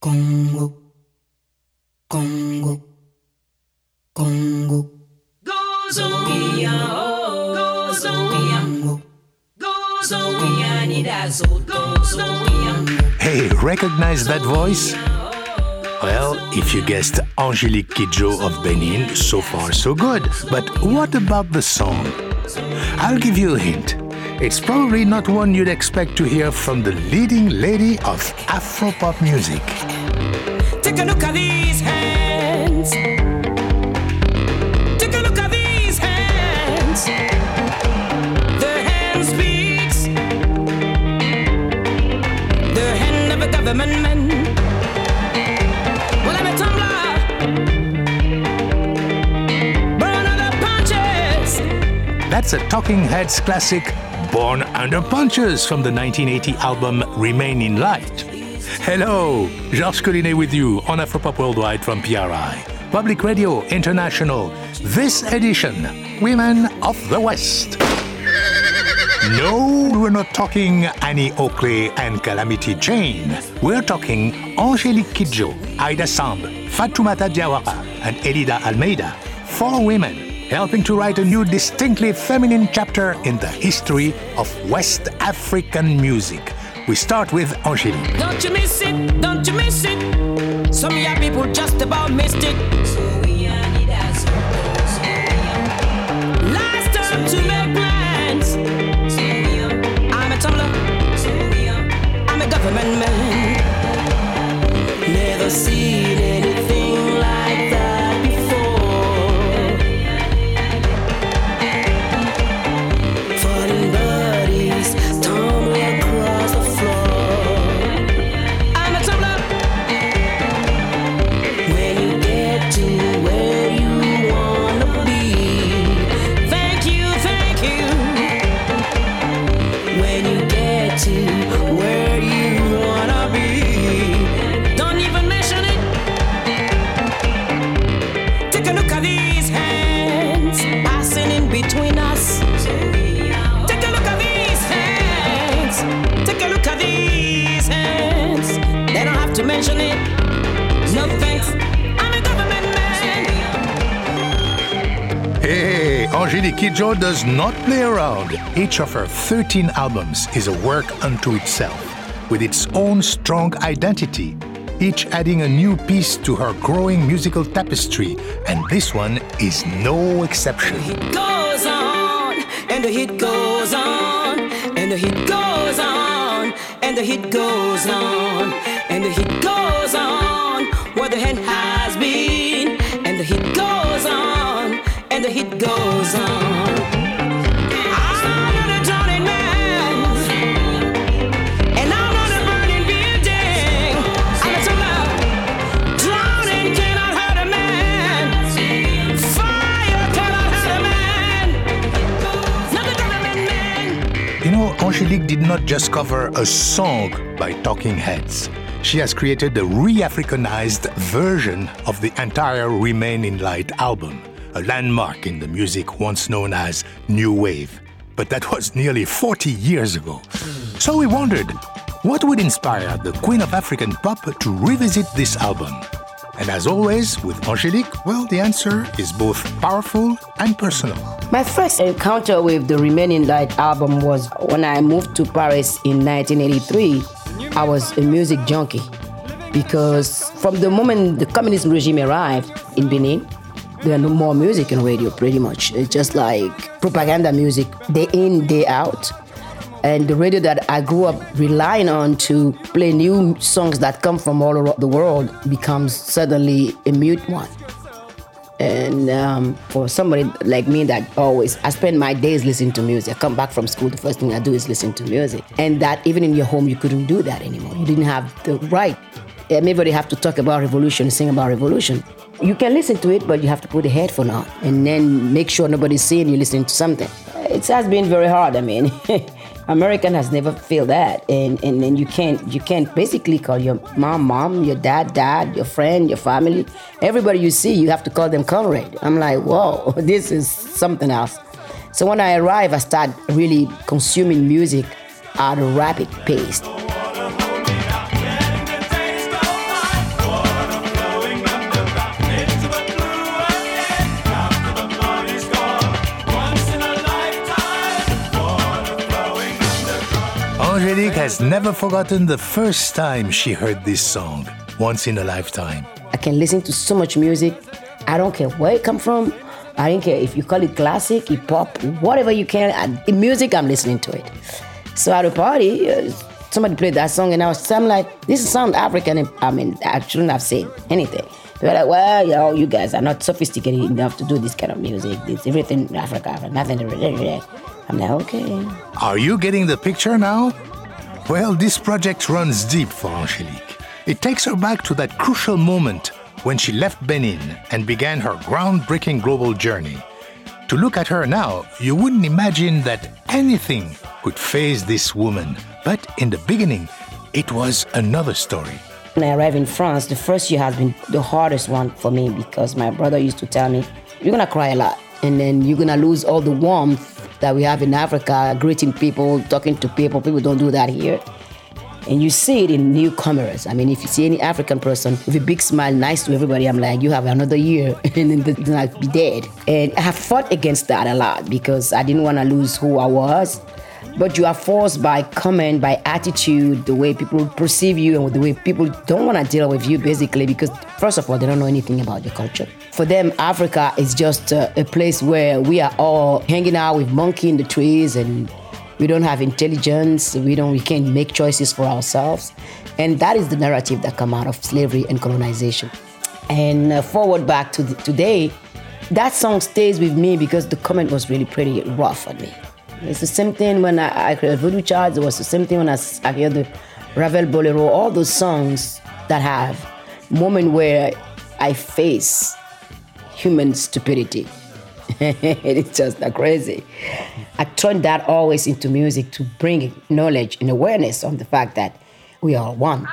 Congo, Congo, Congo. Gozoia, Gozoia, Gozoia, Nidazo, Gozoia. Hey, recognize that voice? Well, if you guessed Angelique Kidjo of Benin, so far so good. But what about the song? I'll give you a hint. It's probably not one you'd expect to hear from the leading lady of Afropop music. Take a look at these hands. Take a look at these hands. The hand speaks. The hand of a government man. Well, I'm a tumbler. Burn other punches. That's a Talking Heads classic, Born Under Punches from the 1980 album Remain in Light. Hello, Georges Collinet with you on Afropop Worldwide from PRI, Public Radio International. This edition, Women of the West. No, we're not talking Annie Oakley and Calamity Jane. We're talking Angélique Kidjo, Aida Samb, Fatoumata Diawara, and Elida Almeida. Four women helping to write a new distinctly feminine chapter in the history of West African music. We start with Angélique. Don't you miss it? Don't you miss it? Some your people just about missed it. Not play around. Each of her 13 albums is a work unto itself, with its own strong identity, each adding a new piece to her growing musical tapestry, and this one is no exception. Goes on, and the hit goes on, and the hit goes on, and the hit goes on, and the hit goes on. The has been, and the hit goes on, and the hit goes on. Angélique did not just cover a song by Talking Heads. She has created a re Africanized version of the entire Remain in Light album, a landmark in the music once known as New Wave. But that was nearly 40 years ago. So we wondered what would inspire the Queen of African Pop to revisit this album? And as always, with Angélique, well, the answer is both powerful and personal. My first encounter with the Remain in Light album was when I moved to Paris in 1983. I was a music junkie because from the moment the communist regime arrived in Benin, there are no more music in radio pretty much. It's just like propaganda music, day in, day out. And the radio that I grew up relying on to play new songs that come from all over the world becomes suddenly a mute one. And um, for somebody like me that always, I spend my days listening to music. I come back from school, the first thing I do is listen to music. And that even in your home, you couldn't do that anymore. You didn't have the right. Everybody have to talk about revolution, sing about revolution. You can listen to it, but you have to put a headphone on and then make sure nobody's seeing you listening to something. It has been very hard. I mean, American has never felt that, and and you can't you can't basically call your mom mom, your dad dad, your friend, your family, everybody you see, you have to call them comrade. I'm like, whoa, this is something else. So when I arrive, I start really consuming music at a rapid pace. Angelique has never forgotten the first time she heard this song, once in a lifetime. I can listen to so much music. I don't care where it come from. I don't care if you call it classic, hip hop, whatever you can. In music, I'm listening to it. So at a party, uh, somebody played that song, and I was I'm like, this sound African. I mean, I shouldn't have said anything. They're like, well, you know, you guys are not sophisticated enough to do this kind of music. It's everything Africa, nothing. I'm like, okay. Are you getting the picture now? Well, this project runs deep for Angelique. It takes her back to that crucial moment when she left Benin and began her groundbreaking global journey. To look at her now, you wouldn't imagine that anything could faze this woman. But in the beginning, it was another story. When I arrived in France, the first year has been the hardest one for me because my brother used to tell me, You're gonna cry a lot, and then you're gonna lose all the warmth that we have in Africa, greeting people, talking to people. People don't do that here. And you see it in newcomers. I mean, if you see any African person with a big smile, nice to everybody, I'm like, you have another year and then I'll be dead. And I have fought against that a lot because I didn't want to lose who I was. But you are forced by comment, by attitude, the way people perceive you, and the way people don't want to deal with you, basically, because first of all, they don't know anything about your culture. For them, Africa is just a, a place where we are all hanging out with monkey in the trees and we don't have intelligence we don't we can't make choices for ourselves. And that is the narrative that come out of slavery and colonization. And uh, forward back to the, today that song stays with me because the comment was really pretty rough on me it's the same thing when I, I Voodoo Child. It was the same thing when I, I heard the Ravel Bolero. All those songs that have moment where I face human stupidity. it's just crazy. I turn that always into music to bring knowledge and awareness on the fact that we are one.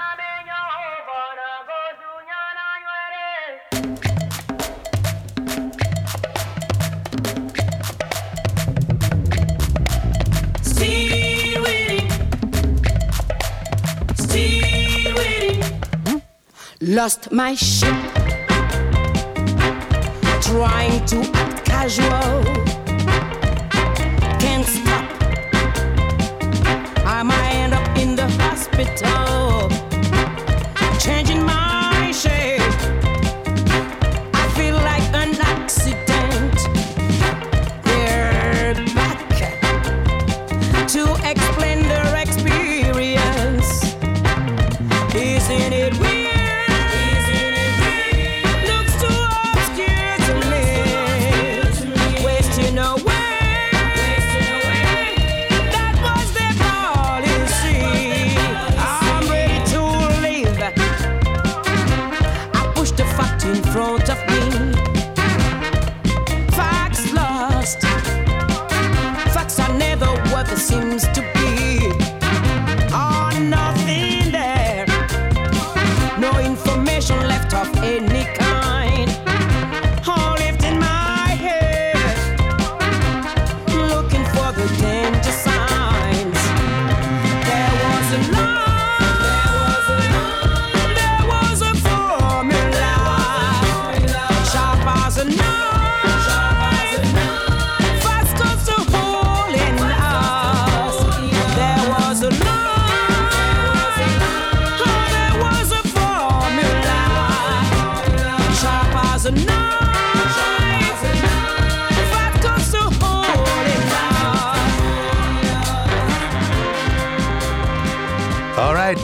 Lost my ship, trying to act casual. Can't stop. I might end up in the hospital, changing my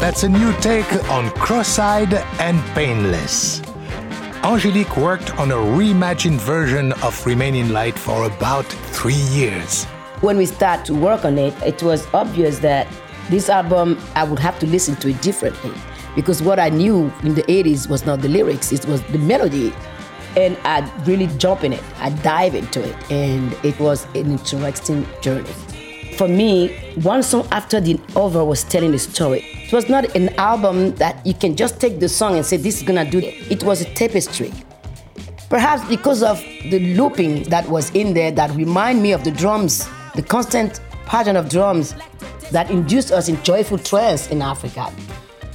that's a new take on Cross-Eyed and Painless. Angelique worked on a reimagined version of Remain in Light for about three years. When we start to work on it, it was obvious that this album, I would have to listen to it differently because what I knew in the 80s was not the lyrics, it was the melody. And I'd really jump in it, I'd dive into it, and it was an interesting journey. For me, one song after the other was telling a story. It was not an album that you can just take the song and say, This is gonna do it. It was a tapestry. Perhaps because of the looping that was in there that remind me of the drums, the constant pattern of drums that induced us in joyful trance in Africa.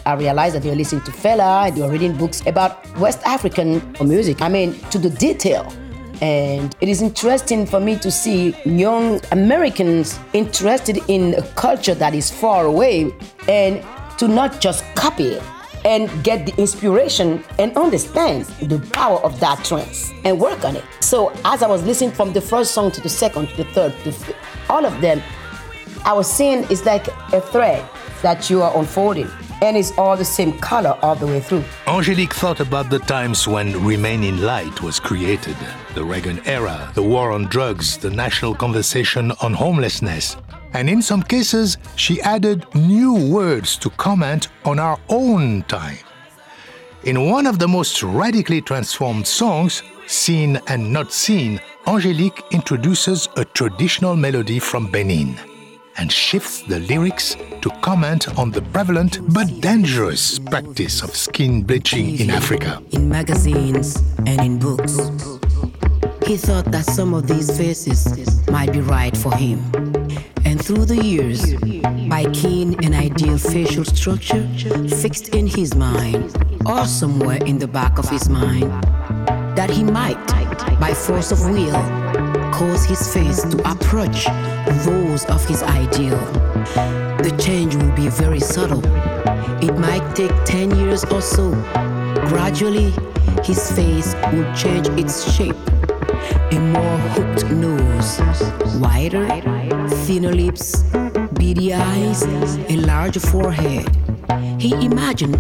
I realized that they were listening to Fela, and they were reading books about West African music. I mean, to the detail. And it is interesting for me to see young Americans interested in a culture that is far away and to not just copy it and get the inspiration and understand the power of that trance and work on it. So as I was listening from the first song to the second to the third to all of them, I was seeing it's like a thread that you are unfolding and it's all the same color all the way through. Angelique thought about the times when Remain in Light was created the Reagan era, the war on drugs, the national conversation on homelessness. And in some cases, she added new words to comment on our own time. In one of the most radically transformed songs, Seen and Not Seen, Angelique introduces a traditional melody from Benin and shifts the lyrics to comment on the prevalent but dangerous practice of skin bleaching in Africa. In magazines and in books, he thought that some of these faces might be right for him. And through the years, by keen and ideal facial structure fixed in his mind, or somewhere in the back of his mind, that he might, by force of will, cause his face to approach those of his ideal. The change will be very subtle. It might take 10 years or so. Gradually, his face will change its shape. A more hooked nose, wider, thinner lips, beady eyes, a larger forehead. He imagined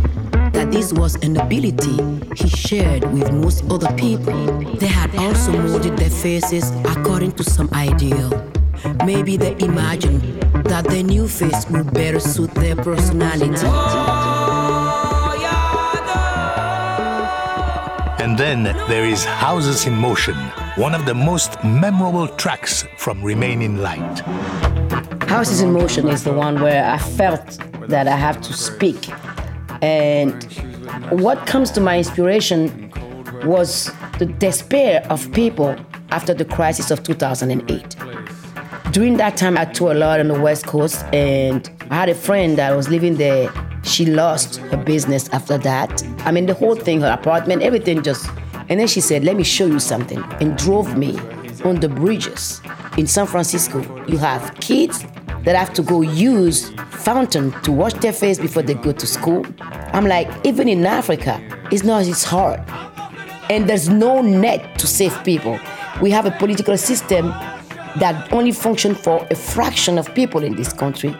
that this was an ability he shared with most other people. They had also molded their faces according to some ideal. Maybe they imagined that their new face would better suit their personality. And then there is Houses in Motion, one of the most memorable tracks from Remain in Light. Houses in Motion is the one where I felt that I have to speak. And what comes to my inspiration was the despair of people after the crisis of 2008. During that time, I toured a lot on the West Coast, and I had a friend that was living there. She lost her business after that. I mean, the whole thing, her apartment, everything just. And then she said, Let me show you something, and drove me on the bridges in San Francisco. You have kids that have to go use fountain to wash their face before they go to school. I'm like, even in Africa, it's not as hard. And there's no net to save people. We have a political system that only functions for a fraction of people in this country,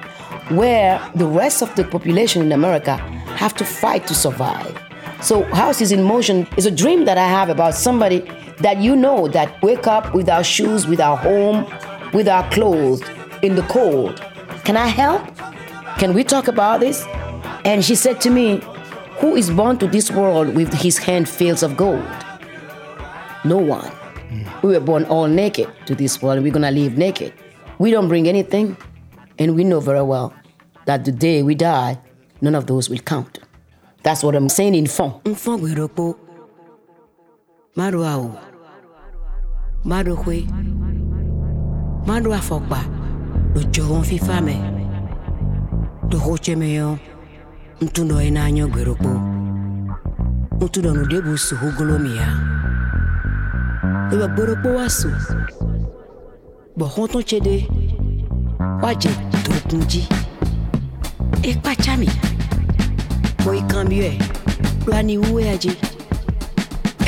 where the rest of the population in America have to fight to survive. So Houses in Motion is a dream that I have about somebody that you know that wake up without shoes, without home, without clothes, in the cold. Can I help? Can we talk about this? And she said to me, Who is born to this world with his hand filled of gold? No one. Hmm. We were born all naked to this world, and we're gonna leave naked. We don't bring anything, and we know very well that the day we die, none of those will count. That's what I'm saying in Fon. Mfon gweropo. Mado awo. Mado hwe. Mado afɔkpa. Do jɔwɔn fifa me. Do hoche me yo. Ntu dɔ ina anyo gweropo. Ntu dɔ nu debu su hugolomia. Ebe gweropo wa su. Gbɔhɔn tse de. Wajɛ dokunji. Ekpatsami. Mo ikan bi ɛ. Kpla ni wu ya.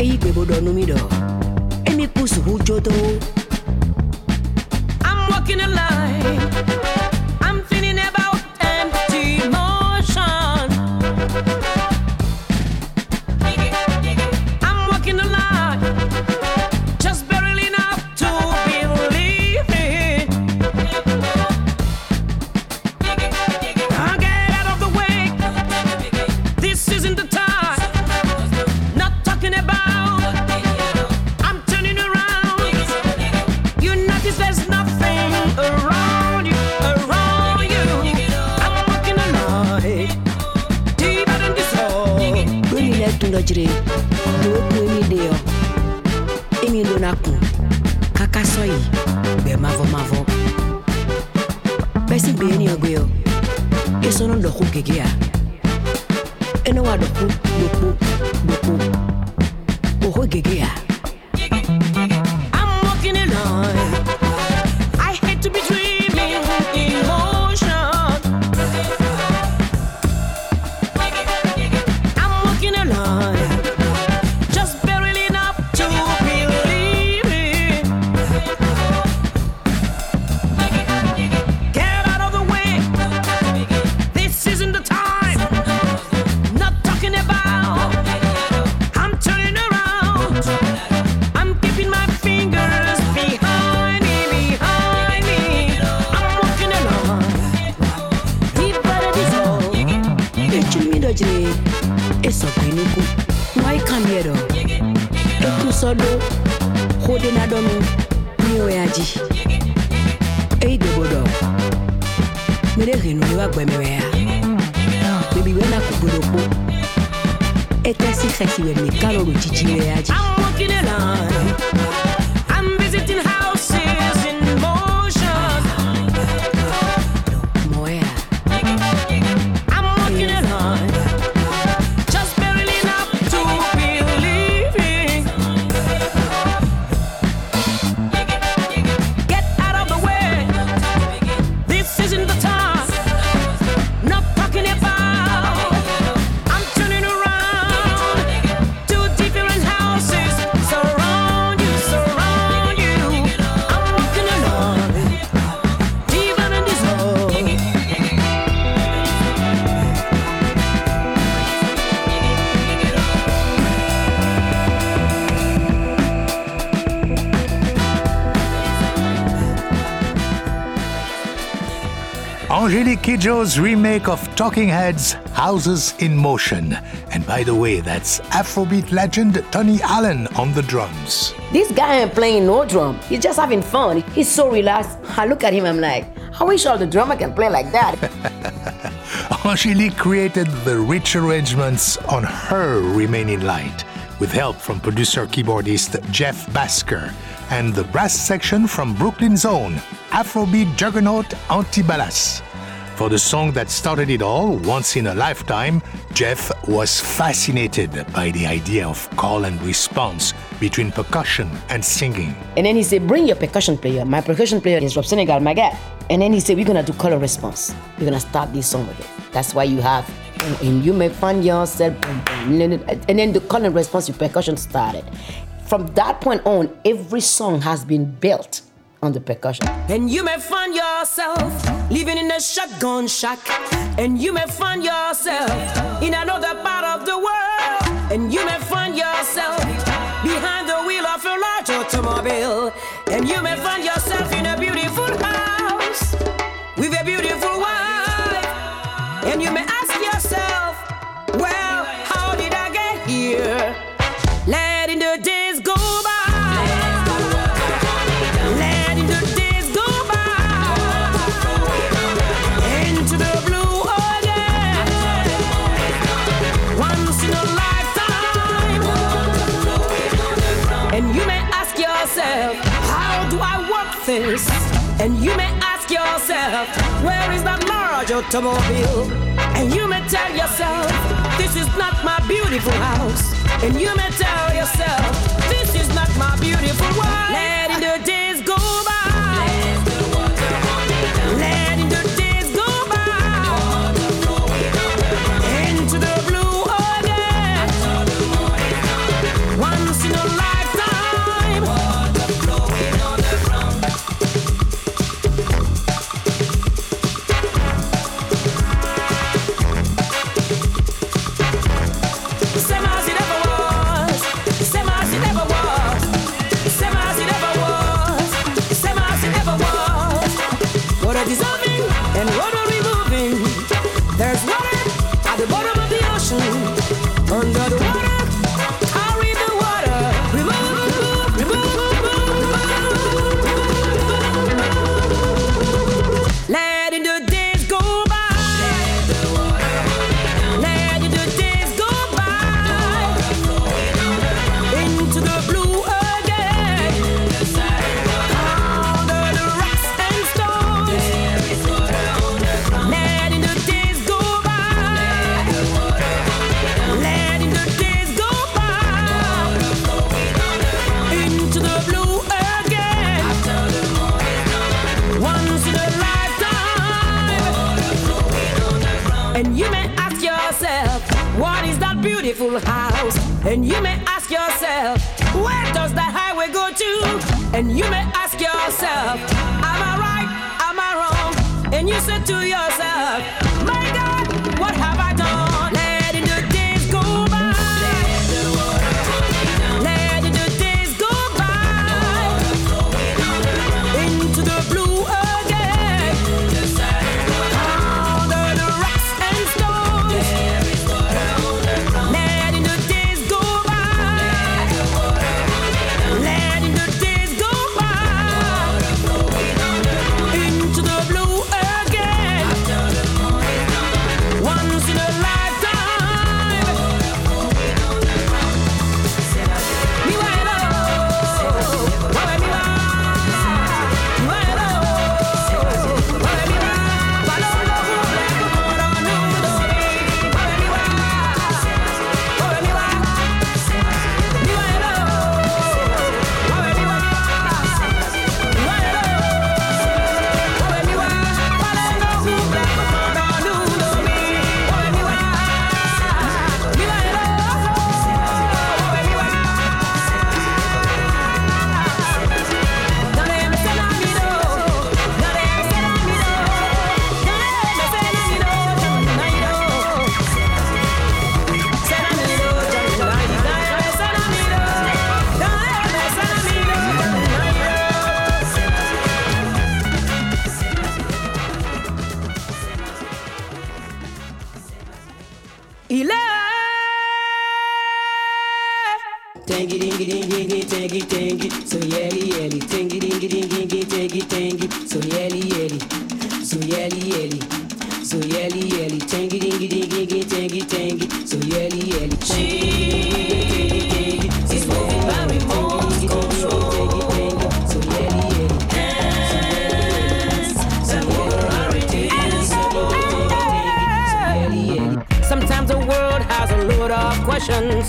Eyi gbebo dɔ mi dɔ. Emi pusu hu jodo. I'm walking a line. You let to the jire, no when you there. Emi lo na kun, kaka bẹ mavọ mavọ. Bẹ́sì bẹ́ẹ̀ ni ọgbẹ́ o, èso náà dọ̀kú gègé a. Ẹnu wa gègé Angelique Kidjo's remake of Talking Heads, Houses in Motion. And by the way, that's Afrobeat legend Tony Allen on the drums. This guy ain't playing no drum. He's just having fun. He's so relaxed. I look at him, I'm like, I wish all the drummer can play like that. Oh, Angelique created the rich arrangements on her Remain in Light with help from producer keyboardist Jeff Bhasker and the brass section from Brooklyn's own Afrobeat juggernaut Antibalas. For the song that started it all, Once in a Lifetime, Jeff was fascinated by the idea of call and response between percussion and singing. and then he said, Bring your percussion player. My percussion player is from Senegal, my guy. And then he said, We're gonna do call and response. We're gonna start this song with it. That's why you have, and you may find yourself, and then the call and response with percussion started. From that point on, every song has been built on the percussion. And you may find yourself living in a shotgun shack. And you may find yourself in another part of the world. And you may find yourself behind the wheel of a large automobile. And you may find yourself in a beautiful house with a beautiful wife. And you may ask yourself, well, how did I get here? I? And you may ask yourself, where is that large automobile? And you may tell yourself, this is not my beautiful house. And you may tell yourself, this is not my beautiful world. Letting the days go by. House? And you may ask yourself, where does the highway go to? And you may ask yourself, am I right? Am I wrong? And you say to yourself, So yelly yelly. So yelly yelly. Tangy dingy dingy dingy tangy tangy. So yelly yelly. She is moving by remote control. So yelly yelly. Sometimes the world has a load of questions.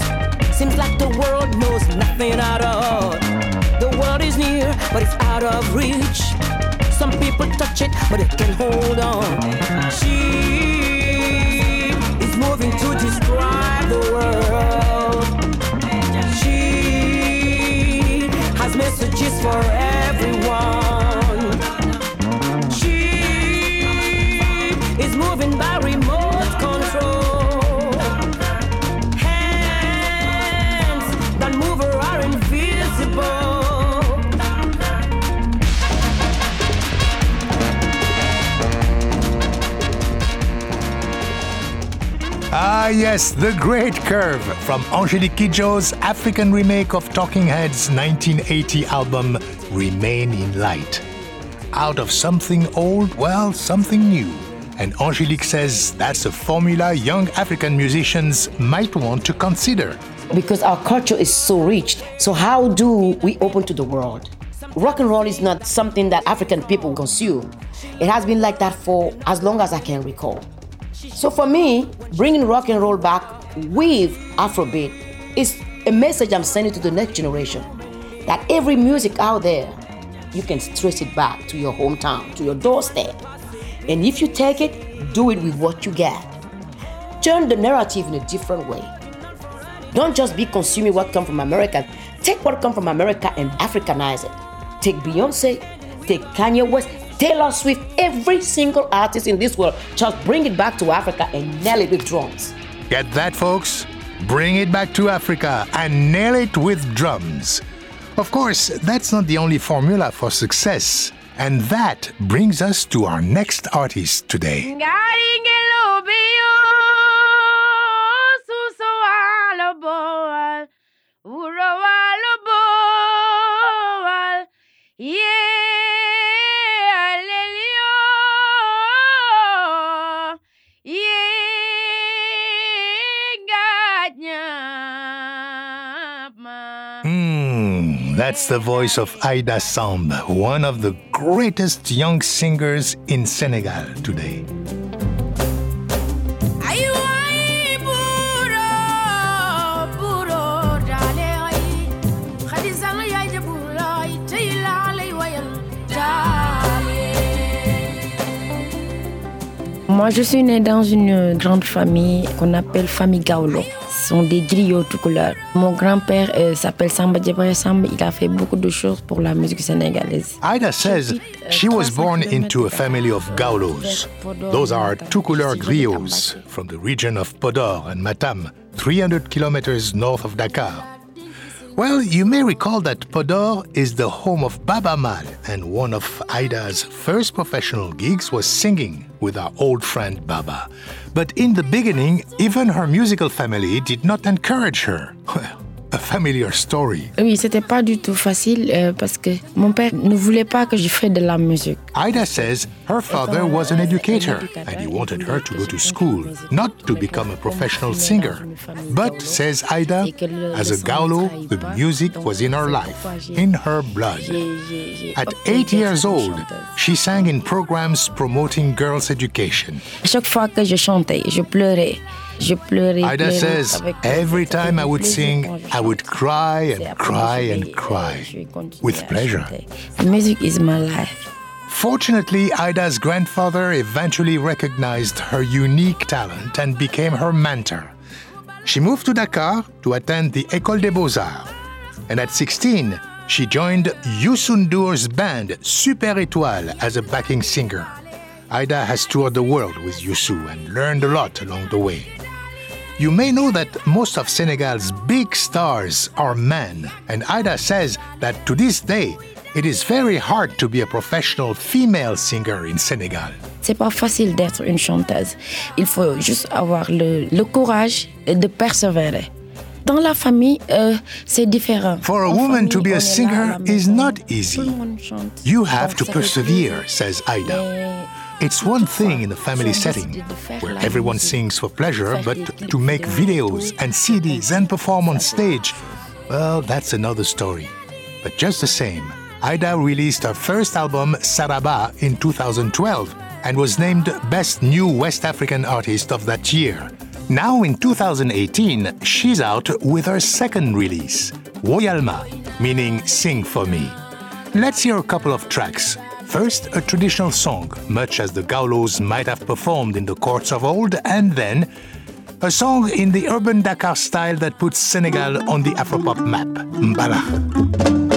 Seems like the world knows nothing at all. The world is near, but it's out of reach. Some people touch it, but it can hold on. She is moving to describe the world. She has messages for everyone. Ah, yes, the great curve from Angelique Kidjo's African remake of Talking Heads' 1980 album Remain in Light. Out of something old, well, something new. And Angelique says that's a formula young African musicians might want to consider. because our culture is so rich. So how do we open to the world? Rock and roll is not something that African people consume. It has been like that for as long as I can recall. So for me, bringing rock and roll back with Afrobeat is a message I'm sending to the next generation that every music out there, you can trace it back to your hometown, to your doorstep. And if you take it, do it with what you got. Turn the narrative in a different way. Don't just be consuming what comes from America. Take what comes from America and Africanize it. Take Beyonce, take Kanye West, Taylor Swift, every single artist in this world. Just bring it back to Africa and nail it with drums. Get that, folks? Bring it back to Africa and nail it with drums. Of course, that's not the only formula for success. And that brings us to our next artist today. That's the voice of Aida Samb, one of the greatest young singers in Senegal today. Moi, je suis née dans une grande famille qu'on appelle famille Gaolo. Sont des griots tout couleurs. Mon grand-père euh, s'appelle Samba Djebré Samba. Il a fait beaucoup de choses pour la musique sénégalaise. Ida says euh, she was born into a family of Gaulos. Those are Tukulur griots from the region of Podor and Matam, 300 kilometers north of Dakar. Well, you may recall that Podor is the home of Baaba Maal, and one of Ida's first professional gigs was singing with our old friend Baaba. But in the beginning, even her musical family did not encourage her. a familiar story. Oui, c'était pas du tout facile euh, parce que mon père ne voulait pas que je fasse de la musique. Ida says her father was an educator and he wanted her to go to school, not to become a professional singer. But, says Ida, as a Gaulo, the music was in her life, in her blood. At eight years old, she sang in programs promoting girls' education. À chaque fois que je chantais, je pleurais. Ida says, every time I would sing, plaisir quand je I would cry and cry and euh, cry je vais continuer with pleasure. The music is my life. Fortunately, Ida's grandfather eventually recognized her unique talent and became her mentor. She moved to Dakar to attend the École des Beaux-Arts. And at 16, she joined Youssou N'Dour's band Super Étoile as a backing singer. Ida has toured the world with Youssou and learned a lot along the way. You may know that most of Senegal's big stars are men, and Ida says that to this day, it is very hard to be a professional female singer in Senegal. C'est pas facile d'être une chanteuse. Il faut juste avoir le, le courage de persévérer. Dans la famille, euh, c'est différent. For a en woman famille, to be a singer is not easy. You have to persevere, says Ida. It's one thing in a family setting where everyone sings for pleasure, but to make videos and CDs and perform on stage, well, that's another story. But just the same, Ida released her first album, Saraba, in 2012 and was named Best New West African Artist of that year. Now in 2018, she's out with her second release, Woyalma, meaning Sing For Me. Let's hear a couple of tracks First, a traditional song, much as the Gaulos might have performed in the courts of old, and then a song in the urban Dakar style that puts Senegal on the Afropop map, Mbalax.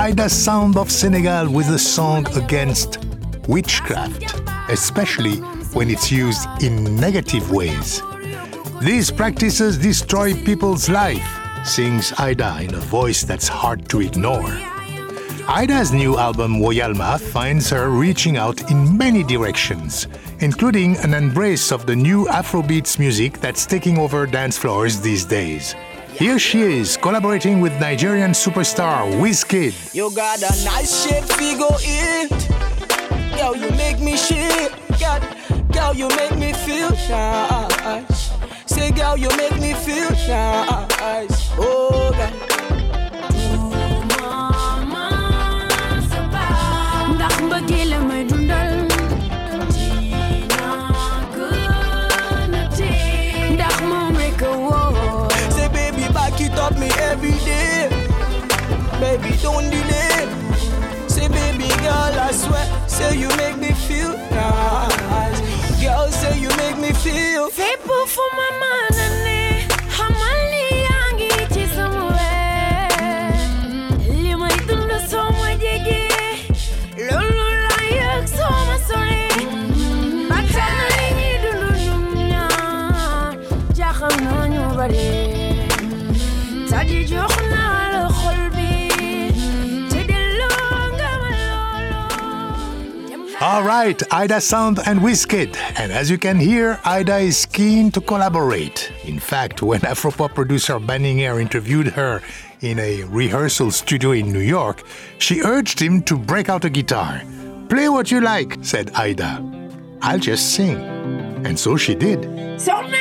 Ida Samb of Senegal with a song against witchcraft, especially when it's used in negative ways. These practices destroy people's life, sings Ida in a voice that's hard to ignore. Ida's new album Woyalma finds her reaching out in many directions, including an embrace of the new Afrobeats music that's taking over dance floors these days. Here she is, collaborating with Nigerian superstar Wizkid. You got a nice shape, figure it. Girl, you make me shit. Girl, girl you make me feel. Say, girl, you make me feel. Oh, Baby, don't delay. Say, baby, girl, I swear. Say, you make me feel nice. Girl, say, you make me feel. fépp fu ma mën All right, Ida Samb and Wizkid. And as you can hear, Ida is keen to collaborate. In fact, when Afropop producer Banning interviewed her in a rehearsal studio in New York, she urged him to break out a guitar. Play what you like, said Ida. I'll just sing. And so she did. Soxna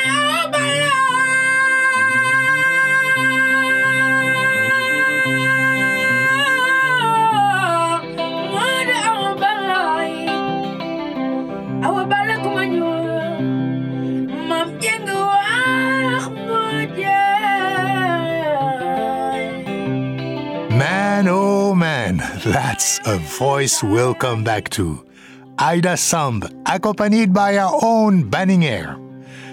that's a voice we'll come back to. Ida Samb, accompanied by our own Banning Eyre.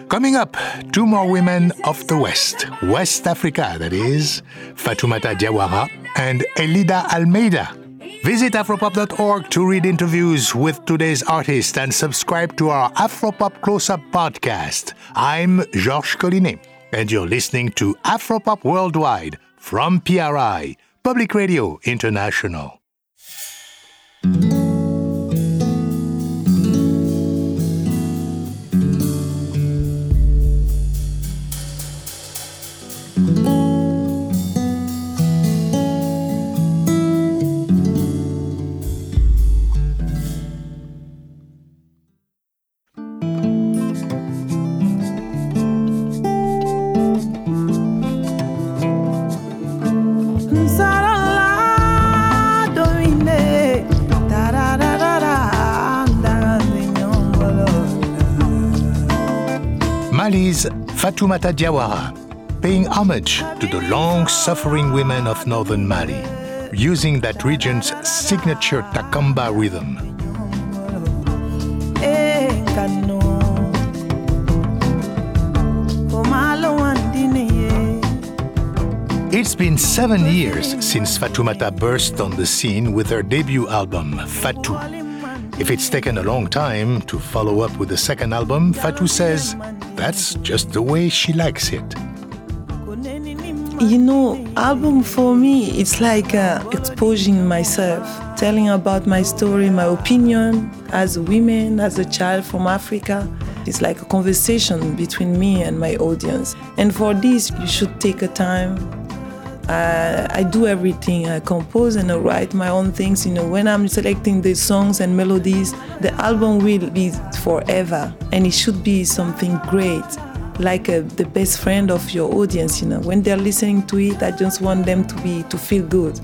Coming up, two more women of the West, West Africa, that is, Fatoumata Diawara and Elida Almeida. Visit afropop.org to read interviews with today's artists and subscribe to our Afropop Close Up podcast. I'm Georges Collinet, and you're listening to Afropop Worldwide from PRI, Public Radio International. Fatoumata Diawara, paying homage to the long suffering women of northern Mali, using that region's signature Takamba rhythm. Eh, ngano. Komalo wandine ye. It's been seven years since Fatoumata burst on the scene with her debut album, Fatou. If it's taken a long time to follow up with the second album, Fatou says that's just the way she likes it. You know, album for me, it's like uh, exposing myself, telling about my story, my opinion as a woman, as a child from Africa. It's like a conversation between me and my audience. And for this, you should take a time. Uh, I do everything. I compose and I write my own things. You know, when I'm selecting the songs and melodies, the album will be forever, and it should be something great like uh, the best friend of your audience you know when they're listening to it i just want them to be to feel good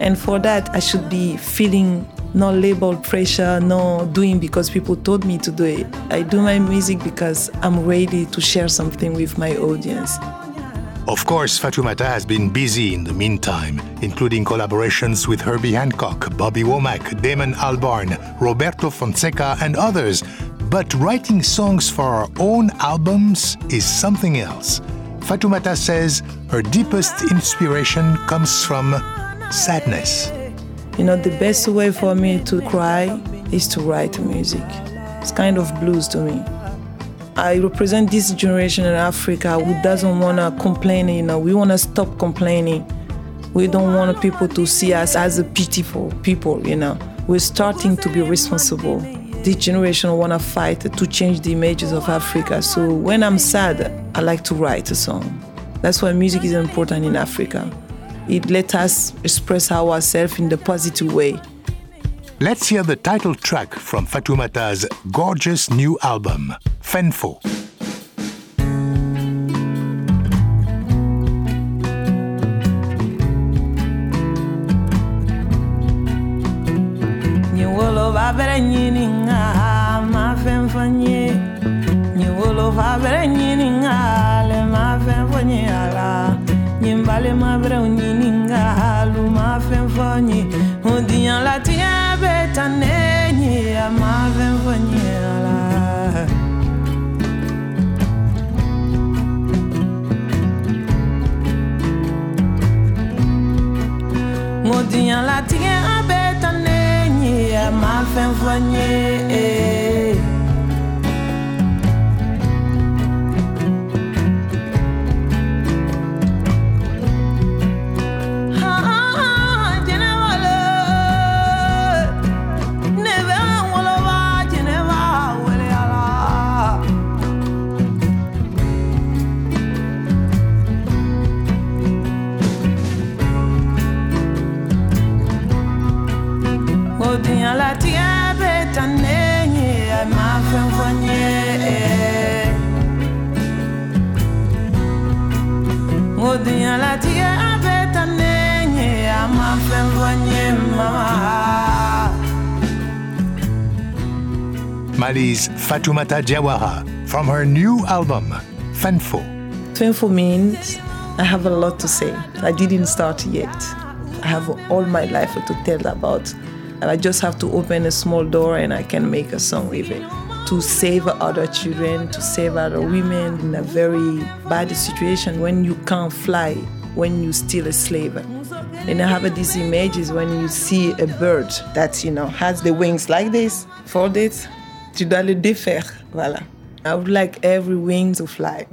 and for that i should be feeling no label pressure no doing because people told me to do it i do my music because i'm ready to share something with my audience Of course, Fatoumata has been busy in the meantime, including collaborations with Herbie Hancock, Bobby Womack, Damon Albarn, Roberto Fonseca, and others. But writing songs for her own albums is something else. Fatoumata says her deepest inspiration comes from sadness. you know the best way for me to cry is to write music it's kind of blues to me I represent this generation in Africa who doesn't want to complain. You know, we want to stop complaining. We don't want people to see us as a pitiful people. You know, we're starting to be responsible. This generation want to fight to change the images of Africa. So when I'm sad, I like to write a song. That's why music is important in Africa. It lets us express ourselves in the positive way. Let's hear the title track from Fatoumata's gorgeous new album, Fenfo. Mali's Fatoumata Diawara from her new album, Fenfo. Twenfo means I have a lot to say. I didn't start yet. I have all my life to tell about. And I just have to open a small door and I can make a song with it. To save other children, to save other women in a very bad situation when you can't fly, when you're still a slave. And I have these images when you see a bird that, you know, has the wings like this, folded, tu dois le défaire. Voilà. I would like every wing to fly.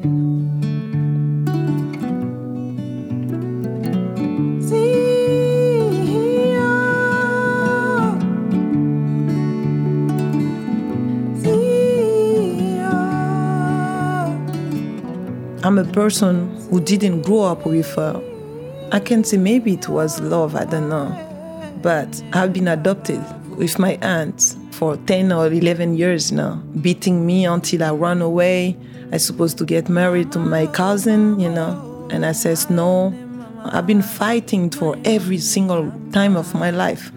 I'm a person who didn't grow up with her. I can say maybe it was love, I don't know. But I've been adopted with my aunt for 10 or 11 years now, beating me until I run away. I supposed to get married to my cousin, you know, and I says no. I've been fighting for every single time of my life.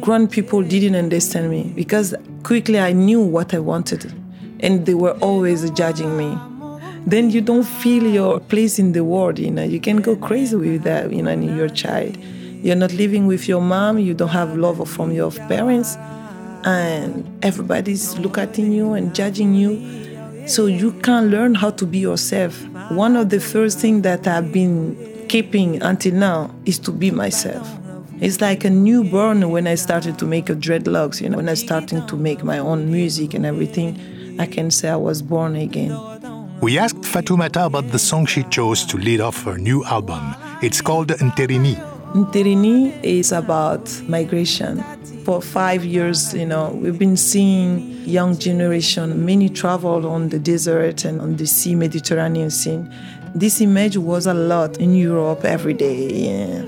Grown people didn't understand me because quickly I knew what I wanted and they were always judging me then you don't feel your place in the world you know you can go crazy with that you know in your child you're not living with your mom you don't have love from your parents and everybody's looking at you and judging you so you can't learn how to be yourself one of the first things that i've been keeping until now is to be myself it's like a newborn when i started to make dreadlocks you know when i started to make my own music and everything i can say i was born again We asked Fatoumata about the song she chose to lead off her new album. It's called Nterini. Nterini is about migration. For five years, you know, we've been seeing young generation, many travel on the desert and on the sea, Mediterranean sea. This image was a lot in Europe every day. Yeah.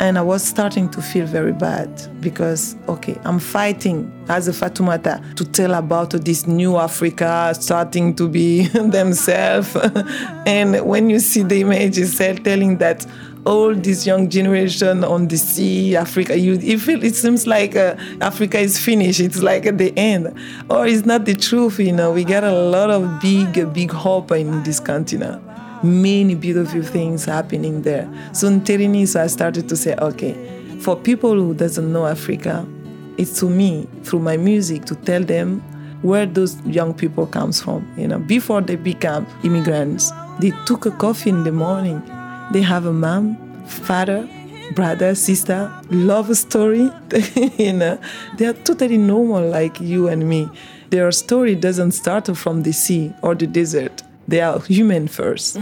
And I was starting to feel very bad because, okay, I'm fighting as a Fatoumata to tell about this new Africa starting to be themselves. and when you see the images telling that all this young generation on the sea, Africa, you, you feel it seems like uh, Africa is finished. It's like at the end, or it's not the truth. You know, we got a lot of big, big hope in this continent many beautiful things happening there. So Nterini, so I started to say, okay, for people who doesn't know Africa, it's to me through my music to tell them where those young people comes from. You know, before they become immigrants, they took a coffee in the morning. They have a mom, father, brother, sister, love story. you know, they are totally normal like you and me. Their story doesn't start from the sea or the desert. They are human first.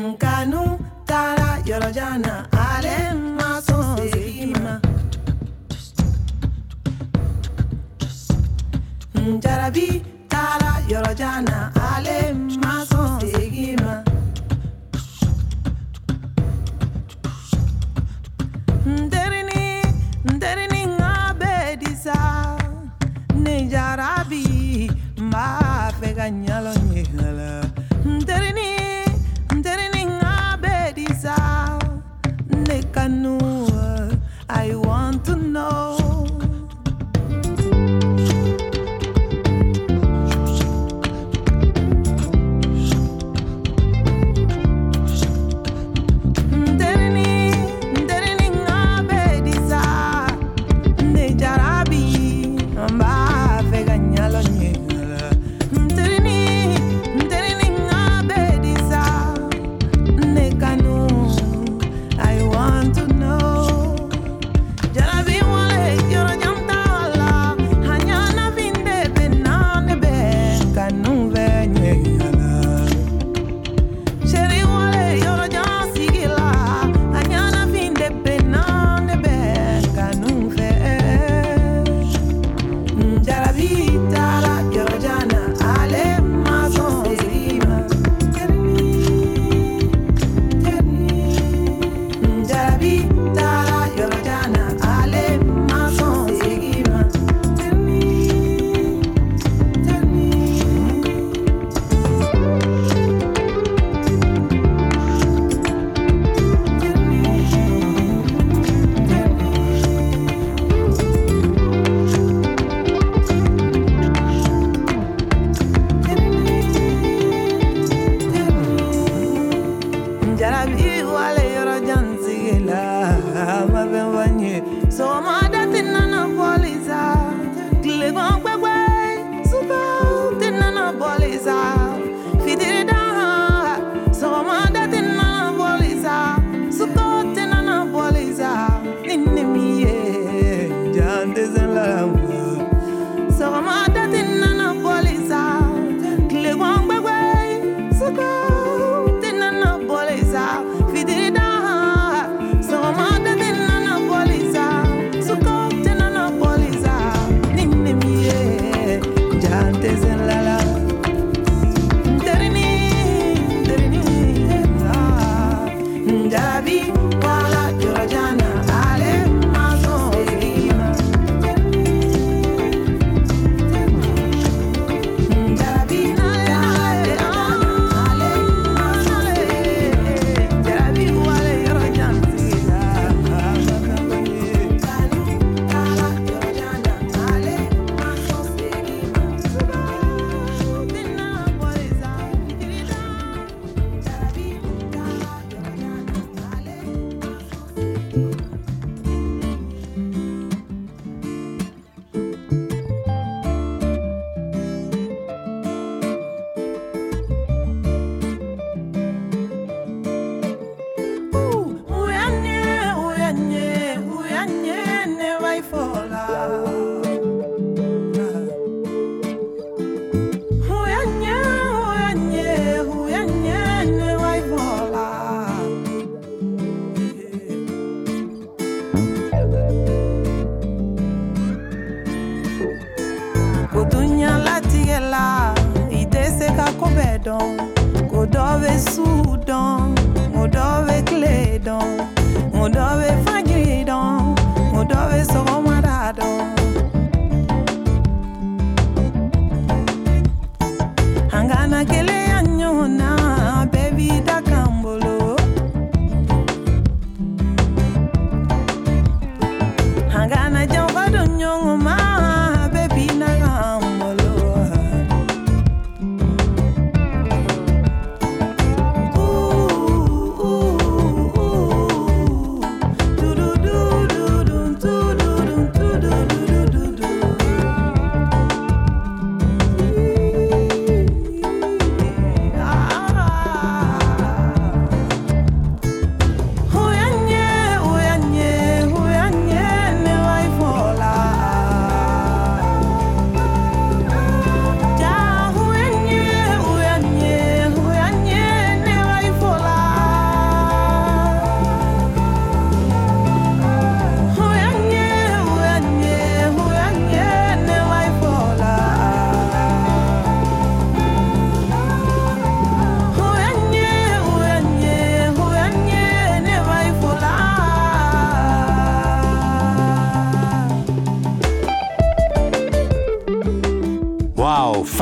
Jarabi tala yorojana ale arabi ma fe ganyalo nyala nderini nderini ngabe disa nekanua i want to know.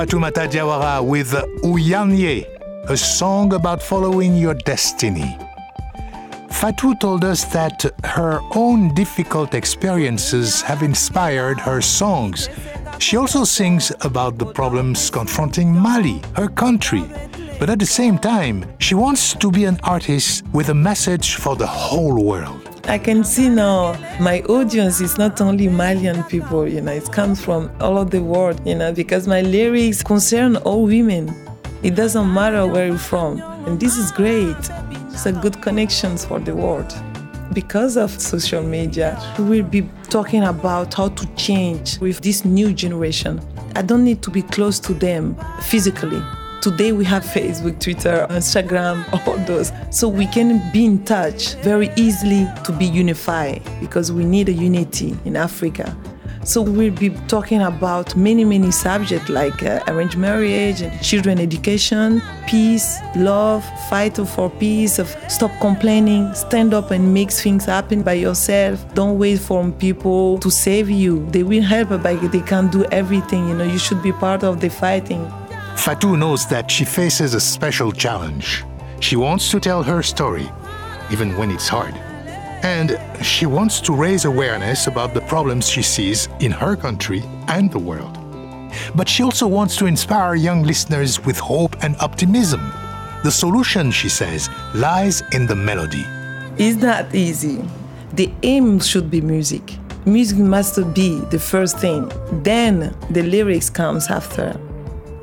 Fatoumata Diawara with Uyanye, a song about following your destiny. Fatou told us that her own difficult experiences have inspired her songs. She also sings about the problems confronting Mali, her country. But at the same time, she wants to be an artist with a message for the whole world. I can see now my audience is not only Malian people, you know, it comes from all over the world, you know, because my lyrics concern all women. It doesn't matter where you're from. And this is great. It's a good connections for the world. Because of social media, we will be talking about how to change with this new generation. I don't need to be close to them physically. Today we have Facebook, Twitter, Instagram, all those. So we can be in touch very easily to be unified because we need a unity in Africa. So we'll be talking about many, many subjects like uh, arranged marriage, children education, peace, love, fight for peace, stop complaining, stand up and make things happen by yourself. Don't wait for people to save you. They will help, but they can't do everything. You know, you should be part of the fighting. Fatou knows that she faces a special challenge. She wants to tell her story, even when it's hard. And she wants to raise awareness about the problems she sees in her country and the world. But she also wants to inspire young listeners with hope and optimism. The solution, she says, lies in the melody. It's not easy. The aim should be music. Music must be the first thing. Then the lyrics comes after.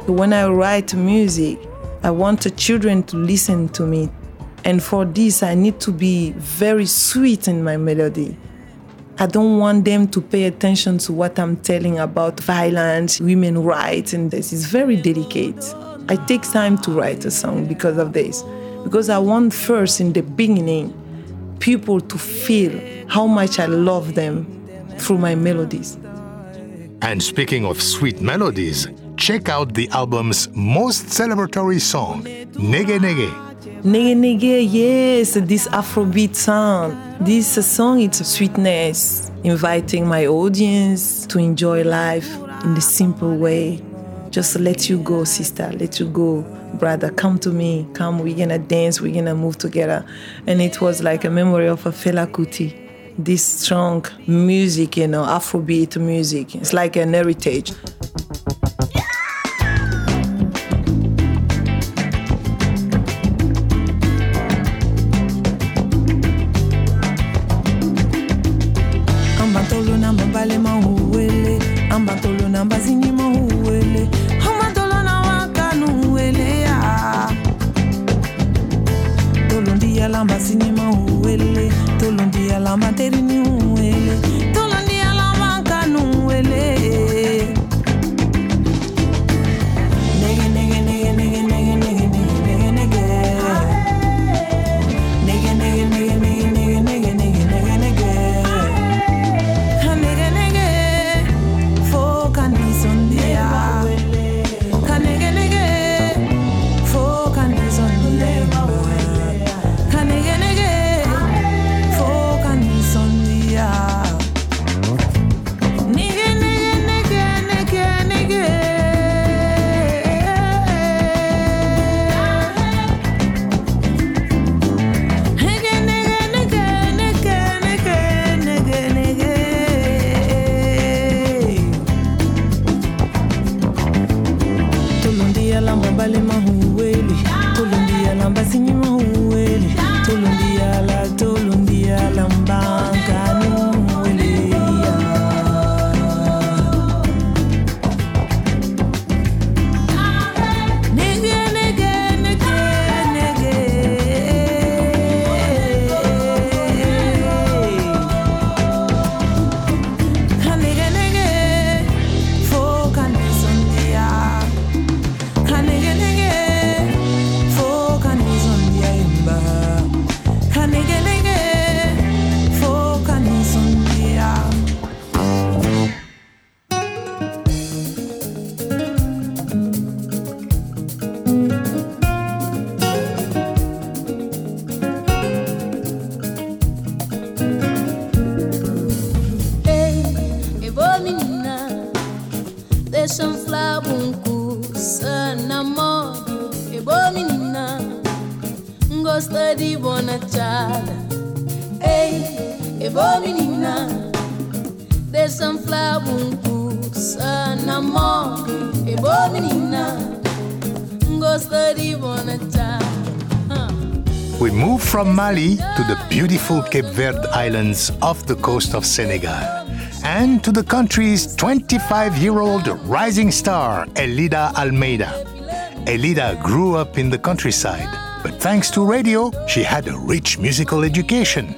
When I write music, I want the children to listen to me. And for this, I need to be very sweet in my melody. I don't want them to pay attention to what I'm telling about violence, women rights, and this is very delicate. I take time to write a song because of this. Because I want first in the beginning people to feel how much I love them through my melodies. And speaking of sweet melodies, check out the album's most celebratory song, Nege Nege. Nege Nege, yes, this Afrobeat song. This song, it's sweetness, inviting my audience to enjoy life in the simple way. Just let you go, sister, let you go, brother, come to me, come, we're gonna dance, we're gonna move together. And it was like a memory of a Fela Kuti. This strong music, you know, Afrobeat music. It's like an heritage. From Mali to the beautiful Cape Verde Islands off the coast of Senegal and to the country's 25 year old rising star, Elida Almeida. Elida grew up in the countryside, but thanks to radio, she had a rich musical education.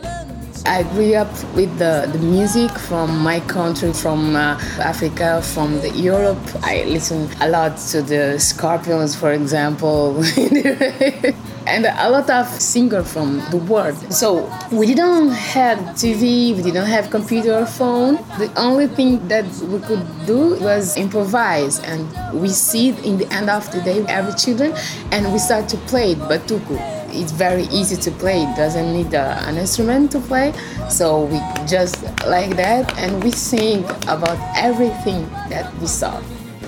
I grew up with the, the music from my country, from uh, Africa, from the Europe. I listen a lot to the Scorpions, for example, and a lot of singers from the world. So we didn't have TV, we didn't have computer or phone. The only thing that we could do was improvise, and we sit in the end of the day, every children, and we start to play batuku it's very easy to play. It doesn't need uh, an instrument to play. So we just like that and we sing about everything that we saw.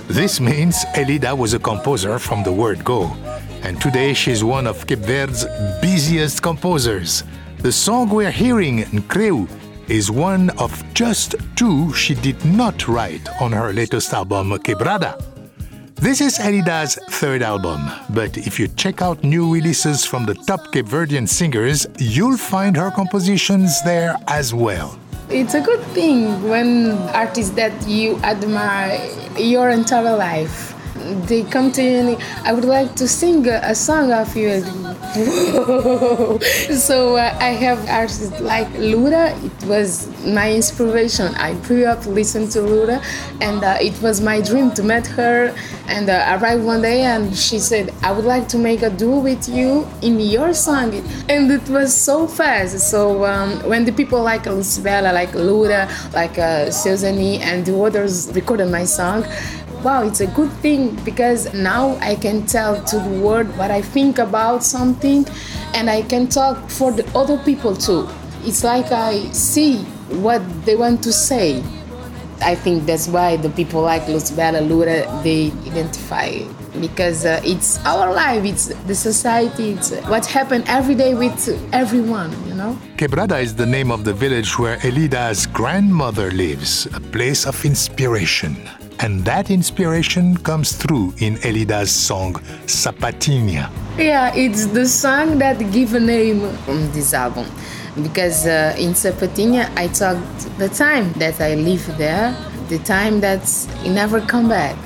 This means Elida was a composer from the word go. And today she's one of Cape Verde's busiest composers. The song we're hearing, Ncreu, is one of just two she did not write on her latest album, Quebrada. This is Elida's third album, but if you check out new releases from the top Cape Verdean singers, you'll find her compositions there as well. It's a good thing when artists that you admire your entire life they come to you and I would like to sing a, a song of you. so uh, I have artists like Lura. It was my inspiration. I grew up listening to Lura, and uh, it was my dream to meet her. And uh, I arrived one day, and she said, "I would like to make a duo with you in your song." And it was so fast. So um, when the people like Lucibela, like Lura, like uh, and the others recorded my song wow, it's a good thing because now I can tell to the world what I think about something and I can talk for the other people too. It's like I see what they want to say. I think that's why the people like Lucibela Lura, they identify because uh, it's our life, it's the society, it's what happened every day with everyone, you know? Quebrada is the name of the village where Elida's grandmother lives, a place of inspiration. And that inspiration comes through in Elida's song Sapatinha. Yeah, it's the song that gives a name on this album. Because uh, in Sapatinha, I talked the time that I live there, the time that I never come back.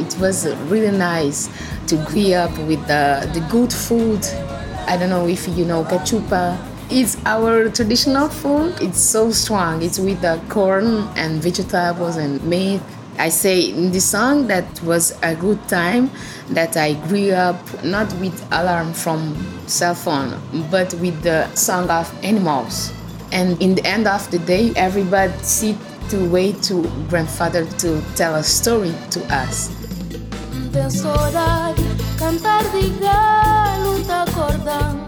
It was really nice to grow up with the, the good food. I don't know if you know cachupa. It's our traditional food. It's so strong. It's with the corn and vegetables and meat. I say in the song that was a good time that I grew up not with alarm from cell phone but with the song of animals. And in the end of the day everybody sit to wait to grandfather to tell a story to us. Cantar de galo acordando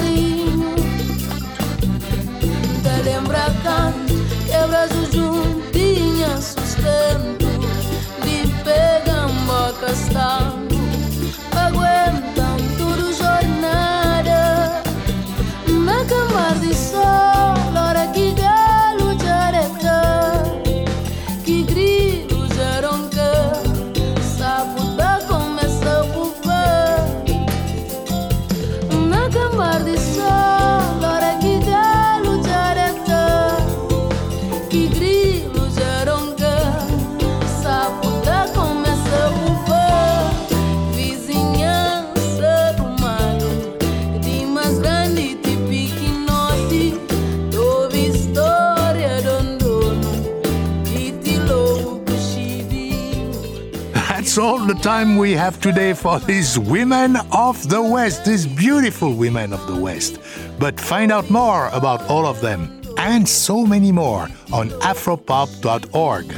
carinho. Te lembra canto, quebras o juntinha, sustento. De pega, boca. Aguentam tudo jornada. Na cama de time we have today for these women of the West, these beautiful women of the West. But find out more about all of them and so many more on afropop.org.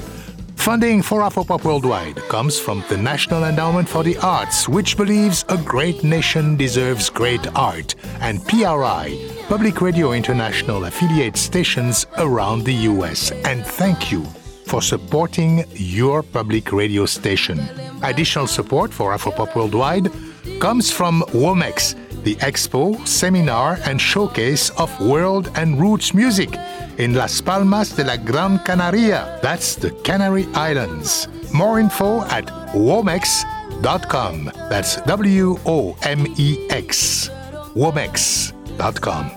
Funding for Afropop Worldwide comes from the National Endowment for the Arts, which believes a great nation deserves great art, and PRI, Public Radio International affiliate stations around the US. And thank you for supporting your public radio station. Additional support for Afropop Worldwide comes from WOMEX, the expo, seminar, and showcase of world and roots music in Las Palmas de la Gran Canaria. That's the Canary Islands. More info at womex.com. That's W O M E X. Womex.com.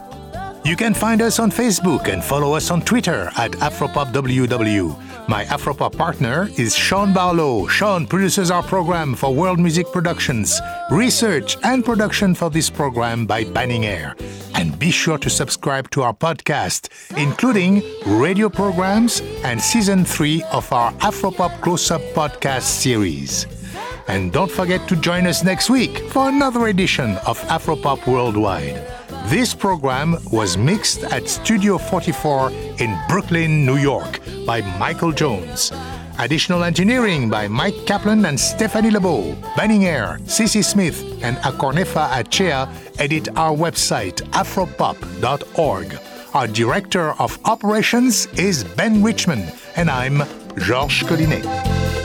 You can find us on Facebook and follow us on Twitter at AfropopWW. My Afropop partner is Sean Barlow. Sean produces our program for World Music Productions, research and production for this program by Banning Eyre. And be sure to subscribe to our podcast, including radio programs and season three of our Afropop Close Up podcast series. And don't forget to join us next week for another edition of Afropop Worldwide. This program was mixed at Studio 44 in Brooklyn, New York by Michael Jones. Additional engineering by Mike Kaplan and Stephanie Lebeau. Banning Eyre, Cece Smith, and Akornefa Achea edit our website, afropop.org. Our director of operations is Ben Richmond, and I'm Georges Collinet.